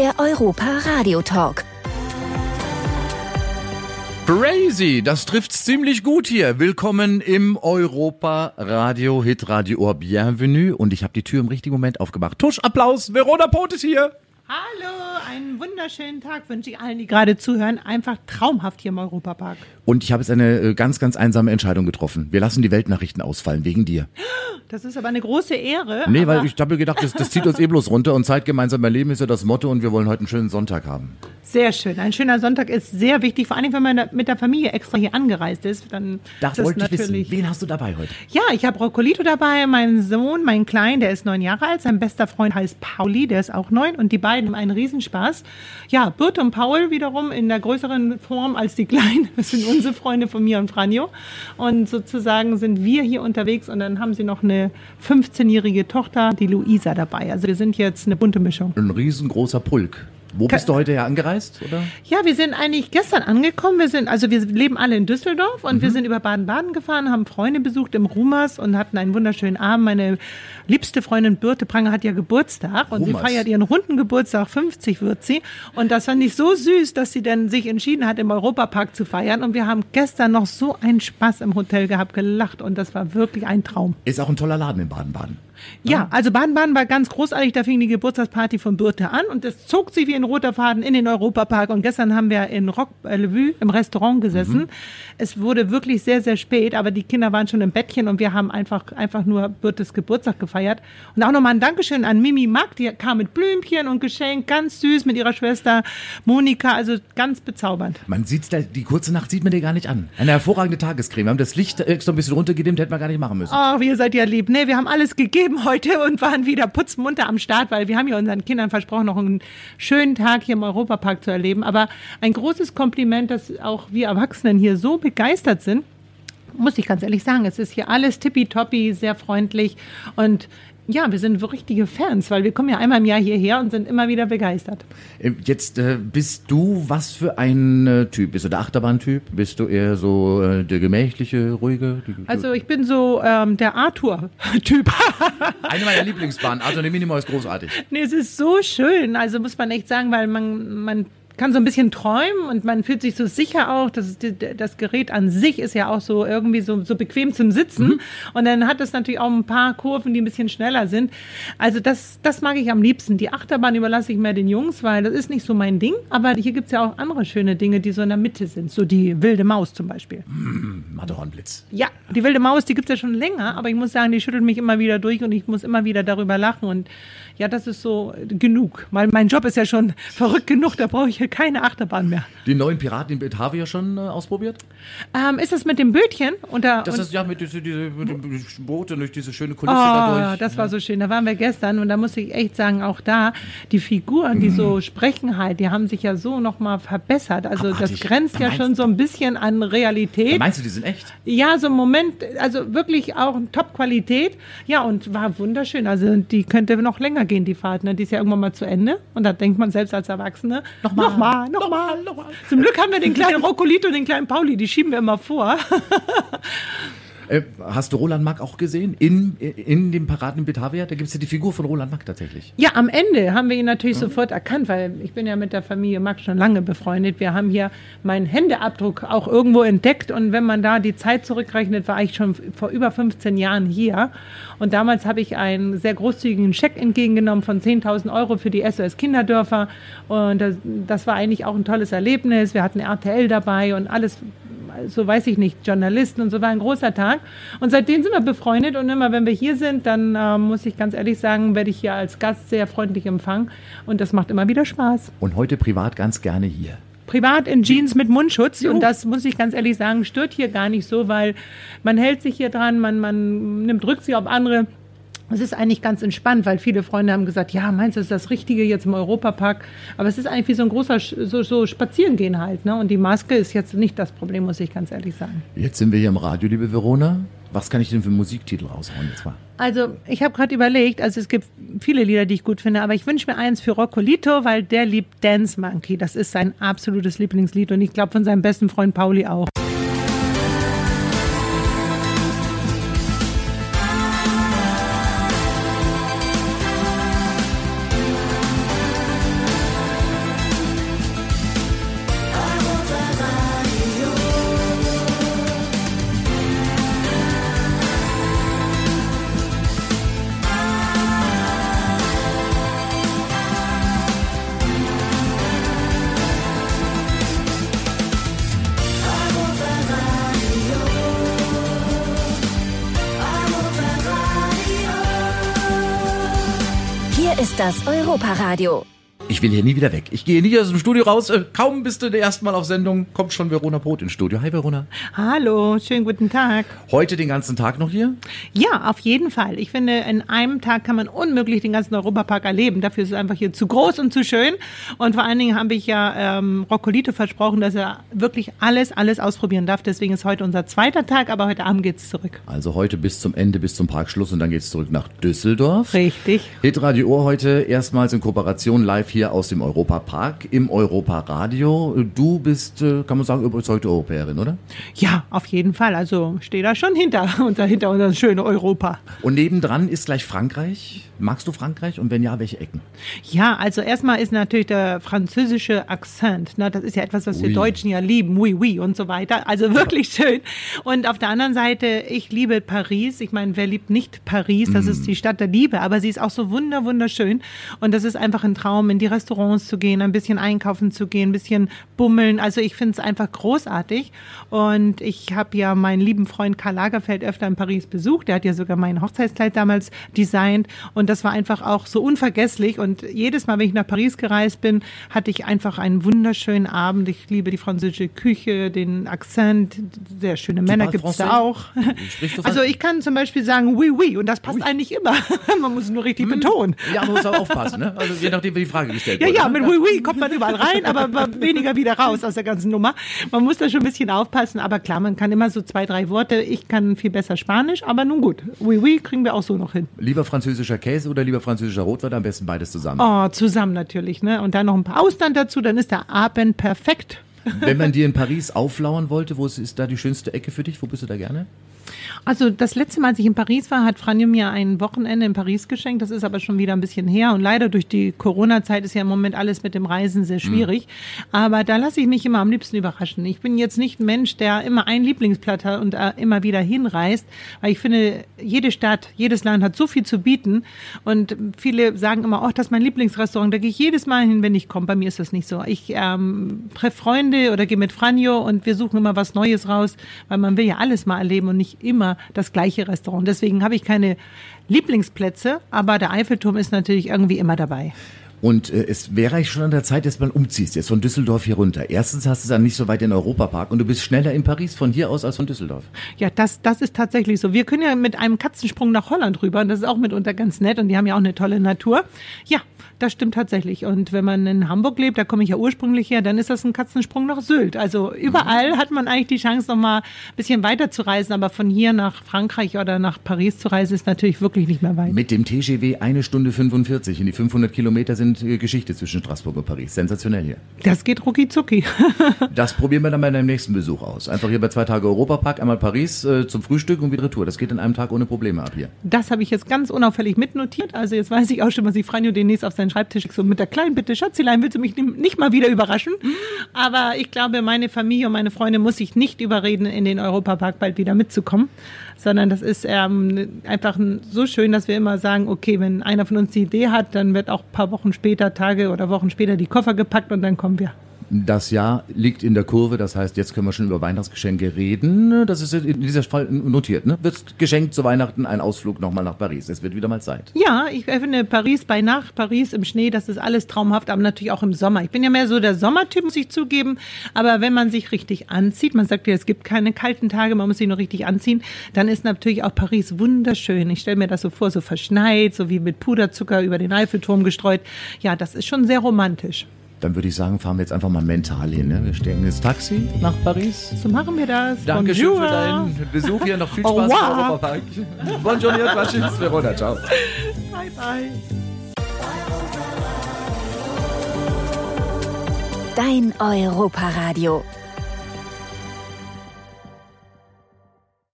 der Europa Radio Talk. Crazy, das trifft's ziemlich gut hier. Willkommen im Europa Radio Hit Radio. Bienvenue und ich habe die Tür im richtigen Moment aufgemacht. Tusch, Applaus, Verona Pot ist hier. Hallo, einen wunderschönen Tag wünsche ich allen, die gerade zuhören. Einfach traumhaft hier im Europapark. Und ich habe jetzt eine äh, ganz, ganz einsame Entscheidung getroffen. Wir lassen die Weltnachrichten ausfallen, wegen dir. Das ist aber eine große Ehre. Nee, weil ich habe gedacht, das, das zieht uns eh bloß runter und Zeit gemeinsam erleben ist ja das Motto und wir wollen heute einen schönen Sonntag haben. Sehr schön. Ein schöner Sonntag ist sehr wichtig, vor allem wenn man mit der Familie extra hier angereist ist. Dann Das ist wollte ich wissen. Wen hast du dabei heute? Ja, ich habe Roccolito dabei, meinen Sohn, mein Klein, der ist neun Jahre alt. Sein bester Freund heißt Pauli, der ist auch neun. Und die beiden haben einen Riesenspaß. Ja, Bert und Paul wiederum in der größeren Form als die Kleinen. Das sind unsere Freunde von mir und Franjo. Und sozusagen sind wir hier unterwegs. Und dann haben sie noch eine 15-jährige Tochter, die Luisa, dabei. Also wir sind jetzt eine bunte Mischung. Ein riesengroßer Pulk. Wo bist du heute ja angereist, oder? Ja, wir sind eigentlich gestern angekommen. Wir sind, also wir leben alle in Düsseldorf und wir sind über Baden-Baden gefahren, haben Freunde besucht im Rumas und hatten einen wunderschönen Abend. Meine liebste Freundin Birte Pranger hat ja Geburtstag und sie Rumas. feiert ihren runden Geburtstag, 50 wird sie. Und das fand ich so süß, dass sie dann sich entschieden hat, im Europapark zu feiern. Und wir haben gestern noch so einen Spaß im Hotel gehabt, gelacht und das war wirklich ein Traum. Ist auch ein toller Laden in Baden-Baden. Ja, also Baden-Baden war ganz großartig. Da fing die Geburtstagsparty von Birte an und es zog sie wie ein roter Faden in den Europapark. Und gestern haben wir in Rock äh, Le Vue im Restaurant gesessen. Es wurde wirklich sehr, sehr spät, aber die Kinder waren schon im Bettchen und wir haben einfach, einfach nur Birtes Geburtstag gefeiert. Und auch nochmal ein Dankeschön an Mimi Mack, die kam mit Blümchen und Geschenk, ganz süß mit ihrer Schwester Monika, also ganz bezaubernd. Man sieht's da, die kurze Nacht sieht man dir gar nicht an. Eine hervorragende Tagescreme. Wir haben das Licht extra ein bisschen runtergedimmt, hätten wir gar nicht machen müssen. Ach, ihr seid ja lieb. Nee, wir haben alles gegeben heute und waren wieder putzmunter am Start, weil wir haben ja unseren Kindern versprochen, noch einen schönen Tag hier im Europapark zu erleben. Aber ein großes Kompliment, dass auch wir Erwachsenen hier so begeistert sind. Muss ich ganz ehrlich sagen, es ist hier alles tippitoppi, sehr freundlich und ja, wir sind richtige Fans, weil wir kommen ja einmal im Jahr hierher und sind immer wieder begeistert. Äh, Jetzt äh, bist du was für ein äh, Typ? Bist du der Achterbahn-Typ? Bist du eher so äh, der gemächliche, ruhige? Also ich bin so ähm, der Arthur-Typ. eine meiner Lieblingsbahnen. Arthur de Minimo ist großartig. Nee, es ist so schön. Also muss man echt sagen, weil man, man kann so ein bisschen träumen und man fühlt sich so sicher auch. Das, das Gerät an sich ist ja auch so irgendwie so, so bequem zum Sitzen. Und dann hat es natürlich auch ein paar Kurven, die ein bisschen schneller sind. Also das, das mag ich am liebsten. Die Achterbahn überlasse ich mehr den Jungs, weil das ist nicht so mein Ding. Aber hier gibt's ja auch andere schöne Dinge, die so in der Mitte sind. So die wilde Maus zum Beispiel. Matterhornblitz. Ja, die wilde Maus, die gibt's ja schon länger, aber ich muss sagen, die schüttelt mich immer wieder durch und ich muss immer wieder darüber lachen. Und ja, das ist so genug. Weil mein Job ist ja schon verrückt genug, da brauche ich hier keine Achterbahn mehr. Die neuen Piraten in Batavia schon äh, ausprobiert? Ähm, ist das mit dem Bötchen? Und da, Das und, ist ja mit, diese, diese, mit dem Boot und durch diese schöne Kulisse dadurch. Oh, das war so schön. Da waren wir gestern und da muss ich echt sagen, auch da, die Figuren, die so sprechen halt, die haben sich ja so nochmal verbessert. Also das Abartig. grenzt Da ja schon so ein bisschen an Realität. Meinst du, die sind echt? Ja, so im Moment, also wirklich auch Top-Qualität. Ja, und war wunderschön. Also die könnte noch länger gehen, die Fahrt. Ne? Die ist ja irgendwann mal zu Ende. Und da denkt man selbst als Erwachsene, nochmal, nochmal, nochmal. nochmal. Zum Glück haben wir den kleinen Roccolito und den kleinen Pauli, die schieben wir immer vor. Äh, hast du Roland Mack auch gesehen? In, in dem Piraten in Batavia? Da gibt es ja die Figur von Roland Mack tatsächlich. Ja, am Ende haben wir ihn natürlich sofort erkannt, weil ich bin ja mit der Familie Max schon lange befreundet. Wir haben hier meinen Händeabdruck auch irgendwo entdeckt und wenn man da die Zeit zurückrechnet, war ich schon vor über 15 Jahren hier. Und damals habe ich einen sehr großzügigen Scheck entgegengenommen von 10.000 Euro für die SOS Kinderdörfer und das, das war eigentlich auch ein tolles Erlebnis. Wir hatten RTL dabei und alles so weiß ich nicht, Journalisten und so war ein großer Tag. Und seitdem sind wir befreundet und immer, wenn wir hier sind, dann äh, muss ich ganz ehrlich sagen, werde ich hier als Gast sehr freundlich empfangen und das macht immer wieder Spaß. Und heute privat ganz gerne hier. Privat in Jeans mit Mundschutz und das muss ich ganz ehrlich sagen, stört hier gar nicht so, weil man hält sich hier dran, man, man nimmt Rücksicht auf andere. Es ist eigentlich ganz entspannt, weil viele Freunde haben gesagt, ja, meinst du, das ist das Richtige jetzt im Europapark? Aber es ist eigentlich wie so ein großer, so, so Spazierengehen halt, ne? Und die Maske ist jetzt nicht das Problem, muss ich ganz ehrlich sagen. Jetzt sind wir hier im Radio, liebe Verona. Was kann ich denn für Musiktitel raushauen jetzt mal? Also, ich habe gerade überlegt, also es gibt viele Lieder, die ich gut finde, aber ich wünsche mir eins für Roccolito, weil der liebt Dance Monkey. Das ist sein absolutes Lieblingslied und ich glaube von seinem besten Freund Pauli auch. Das Europa-Radio. Ich will hier nie wieder weg. Ich gehe nie aus dem Studio raus. Äh, kaum bist du der erste Mal auf Sendung, kommt schon Verona Brot ins Studio. Hi Verona. Hallo, schönen guten Tag. Heute den ganzen Tag noch hier? Ja, auf jeden Fall. Ich finde, in einem Tag kann man unmöglich den ganzen Europapark erleben. Dafür ist es einfach hier zu groß und zu schön. Und vor allen Dingen habe ich ja ähm, Roccolito versprochen, dass er wirklich alles, alles ausprobieren darf. Deswegen ist heute unser zweiter Tag, aber heute Abend geht's zurück. Also heute bis zum Ende, bis zum Parkschluss und dann geht's zurück nach Düsseldorf. Richtig. Hitradio Ohr heute erstmals in Kooperation live hier aus dem Europapark im Europaradio. Du bist, äh, kann man sagen, überzeugte Europäerin, oder? Ja, auf jeden Fall. Also stehe da schon hinter, unter, hinter unser schönen Europa. Und nebendran ist gleich Frankreich. Magst du Frankreich? Und wenn ja, welche Ecken? Ja, also erstmal ist natürlich der französische Akzent. Ne? Das ist ja etwas, was wir Oui. Deutschen ja lieben. Oui, oui und so weiter. Also wirklich schön. Und auf der anderen Seite, ich liebe Paris. Ich meine, wer liebt nicht Paris? Das ist die Stadt der Liebe. Aber sie ist auch so wunder, wunderschön. Und das ist einfach ein Traum, in die Restaurants zu gehen, ein bisschen einkaufen zu gehen, ein bisschen bummeln. Also ich finde es einfach großartig. Und ich habe ja meinen lieben Freund Karl Lagerfeld öfter in Paris besucht. Der hat ja sogar mein Hochzeitskleid damals designt. Und das war einfach auch so unvergesslich. Und jedes Mal, wenn ich nach Paris gereist bin, hatte ich einfach einen wunderschönen Abend. Ich liebe die französische Küche, den Akzent. Sehr schöne Männer gibt es da auch. Also ich kann zum Beispiel sagen oui, oui. Und das passt eigentlich immer. Man muss es nur richtig betonen. Ja, man muss auch aufpassen, ne? Also je nachdem, wie die Frage gestellt Ja, wird. ja, ne? mit Oui Oui kommt man überall rein, aber weniger wieder raus aus der ganzen Nummer. Man muss da schon ein bisschen aufpassen, aber klar, man kann immer so zwei, drei Worte. Ich kann viel besser Spanisch, aber nun gut. Oui Oui kriegen wir auch so noch hin. Lieber französischer Käse oder lieber französischer Rotwein? Am besten beides zusammen. Oh, zusammen natürlich, ne? Und dann noch ein paar Austern dazu, dann ist der Abend perfekt. Wenn man dir in Paris auflauern wollte, wo ist da die schönste Ecke für dich? Wo bist du da gerne? Also das letzte Mal, als ich in Paris war, hat Franjo mir ein Wochenende in Paris geschenkt. Das ist aber schon wieder ein bisschen her. Und leider durch die Corona-Zeit ist ja im Moment alles mit dem Reisen sehr schwierig. Aber da lasse ich mich immer am liebsten überraschen. Ich bin jetzt nicht ein Mensch, der immer ein Lieblingsblatt hat und äh, immer wieder hinreist. Weil ich finde, jede Stadt, jedes Land hat so viel zu bieten. Und viele sagen immer, oh, das ist mein Lieblingsrestaurant. Da gehe ich jedes Mal hin, wenn ich komme. Bei mir ist das nicht so. Ich ähm, treffe Freunde oder gehe mit Franjo und wir suchen immer was Neues raus, weil man will ja alles mal erleben und nicht immer das gleiche Restaurant. Deswegen habe ich keine Lieblingsplätze, aber der Eiffelturm ist natürlich irgendwie immer dabei. Und äh, es wäre eigentlich schon an der Zeit, dass man umziehst, jetzt von Düsseldorf hier runter. Erstens hast du dann nicht so weit den Europapark und du bist schneller in Paris von hier aus als von Düsseldorf. Ja, das, das ist tatsächlich so. Wir können ja mit einem Katzensprung nach Holland rüber und das ist auch mitunter ganz nett und die haben ja auch eine tolle Natur. Ja, das stimmt tatsächlich. Und wenn man in Hamburg lebt, da komme ich ja ursprünglich her, dann ist das ein Katzensprung nach Sylt. Also überall hat man eigentlich die Chance, noch mal ein bisschen weiter zu reisen, aber von hier nach Frankreich oder nach Paris zu reisen, ist natürlich wirklich nicht mehr weit. Mit dem TGW eine Stunde 45 und die 500 Kilometer sind äh, Geschichte zwischen Straßburg und Paris. Sensationell hier. Das geht rucki zucki. Das probieren wir dann bei deinem nächsten Besuch aus. Einfach hier bei zwei Tage Europapark, einmal Paris äh, zum Frühstück und wieder Retour. Das geht in einem Tag ohne Probleme ab hier. Das habe ich jetzt ganz unauffällig mitnotiert. Also jetzt weiß ich auch schon, was ich Franjo demnächst auf seinen Schreibtisch so mit der kleinen Bitte, Schatzilein, willst du mich nicht mal wieder überraschen? Aber ich glaube, meine Familie und meine Freunde muss ich nicht überreden, in den Europapark bald wieder mitzukommen, sondern das ist ähm, einfach so schön, dass wir immer sagen, okay, wenn einer von uns die Idee hat, dann wird auch ein paar Wochen später, Tage oder Wochen später die Koffer gepackt und dann kommen wir. Das Jahr liegt in der Kurve, das heißt, jetzt können wir schon über Weihnachtsgeschenke reden. Das ist in dieser Fall notiert, ne? Wird geschenkt zu Weihnachten ein Ausflug nochmal nach Paris. Es wird wieder mal Zeit. Ja, ich finde Paris bei Nacht, Paris im Schnee, das ist alles traumhaft, aber natürlich auch im Sommer. Ich bin ja mehr so der Sommertyp, muss ich zugeben. Aber wenn man sich richtig anzieht, man sagt ja, es gibt keine kalten Tage, man muss sich nur richtig anziehen, dann ist natürlich auch Paris wunderschön. Ich stelle mir das so vor, so verschneit, so wie mit Puderzucker über den Eiffelturm gestreut. Ja, das ist schon sehr romantisch. Dann würde ich sagen, fahren wir jetzt einfach mal mental hin. Ne? Wir steigen ins Taxi nach Paris. So machen wir das. Dankeschön für deinen Besuch hier. Noch viel Spaß im revoir. Europapark. Bonjour, Tschüss, Verona, ciao. Bye, bye. Dein Europa-Radio.